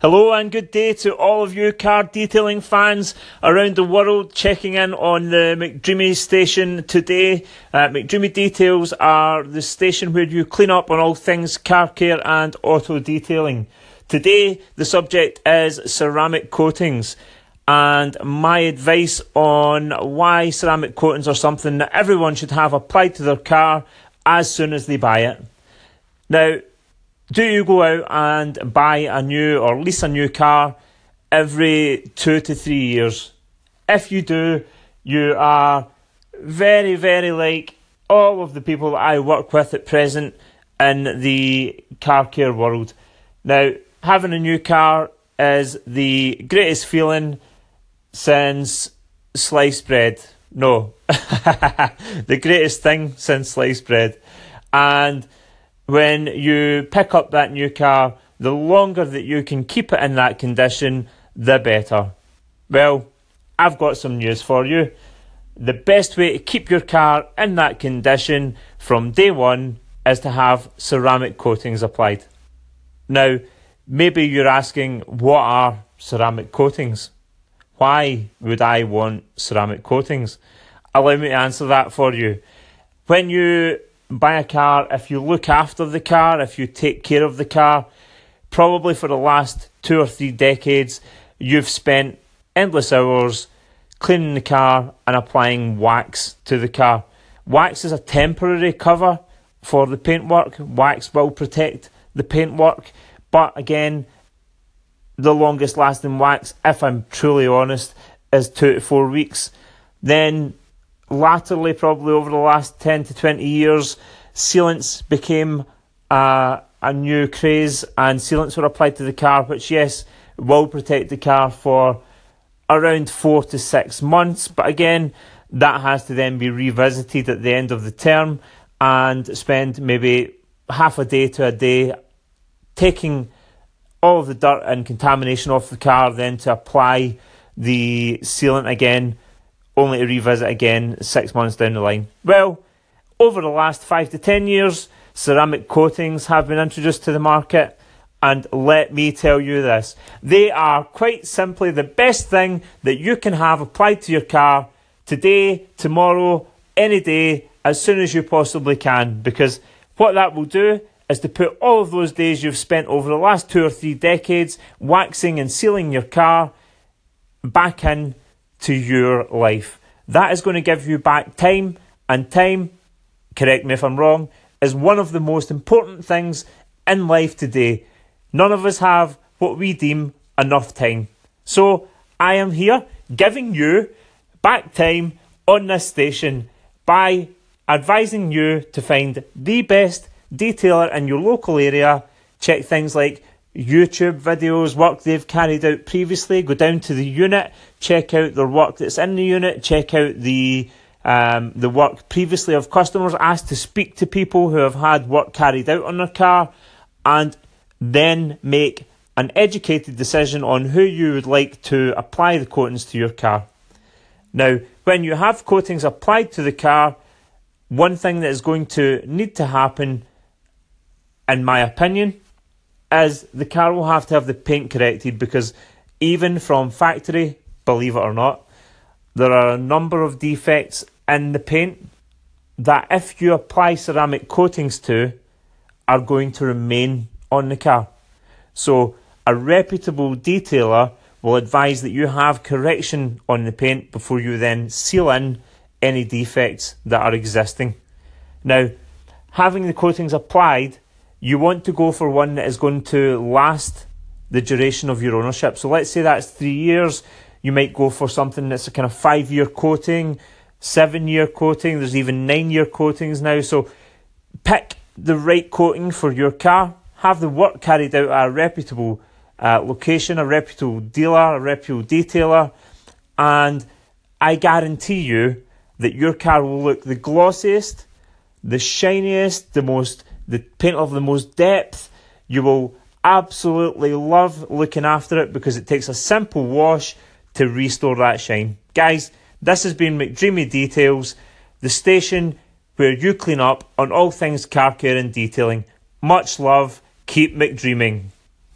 Hello and good day to all of you car detailing fans around the world checking in on the McDreamy station today. Uh, McDreamy Details are the station where you clean up on all things car care and auto detailing. Today the subject is ceramic coatings and my advice on why ceramic coatings are something that everyone should have applied to their car as soon as they buy it. Now, do you go out and buy a new or lease a new car every two to three years? If you do, you are very, very like all of the people I work with at present in the car care world. Now, having a new car is the greatest feeling since sliced bread. No, the greatest thing since sliced bread. And when you pick up that new car, the longer that you can keep it in that condition, the better. Well, I've got some news for you. The best way to keep your car in that condition from day one is to have ceramic coatings applied. Now, maybe you're asking, what are ceramic coatings? Why would I want ceramic coatings? Allow me to answer that for you. When you buy a car, if you look after the car, if you take care of the car, probably for the last two or three decades, you've spent endless hours cleaning the car and applying wax to the car. Wax is a temporary cover for the paintwork. Wax will protect the paintwork, but again, the longest lasting wax, if I'm truly honest, is two to four weeks. Then latterly, probably over the last 10 to 20 years, sealants became a, a new craze and sealants were applied to the car, which, yes, will protect the car for around four to six months. But again, that has to then be revisited at the end of the term and spend maybe half a day to a day taking all of the dirt and contamination off the car, then to apply the sealant again only to revisit again six months down the line. Well, over the last five to ten years, ceramic coatings have been introduced to the market, and let me tell you this they are quite simply the best thing that you can have applied to your car today, tomorrow, any day, as soon as you possibly can, because what that will do is to put all of those days you've spent over the last two or three decades waxing and sealing your car back in to your life. That is going to give you back time, and time, correct me if I'm wrong, is one of the most important things in life today. None of us have what we deem enough time. So I am here giving you back time on this station by advising you to find the best detailer in your local area. Check things like YouTube videos, work they've carried out previously. Go down to the unit, check out their work that's in the unit, check out the um, the work previously of customers. Ask to speak to people who have had work carried out on their car, and then make an educated decision on who you would like to apply the coatings to your car. Now, when you have coatings applied to the car, one thing that is going to need to happen, in my opinion, is the car will have to have the paint corrected because even from factory, believe it or not, there are a number of defects in the paint that if you apply ceramic coatings to are going to remain on the car. So a reputable detailer will advise that you have correction on the paint before you then seal in any defects that are existing. Now, having the coatings applied you want to go for one that is going to last the duration of your ownership. So let's say that's three years. You might go for something that's a kind of five year coating, seven year coating. There's even nine year coatings now. So pick the right coating for your car. Have the work carried out at a reputable uh, location, a reputable dealer, a reputable detailer, and I guarantee you that your car will look the glossiest, the shiniest, the most the paint of the most depth. You will absolutely love looking after it because it takes a simple wash to restore that shine. Guys, this has been McDreamy Details, the station where you clean up on all things car care and detailing. Much love, keep McDreaming.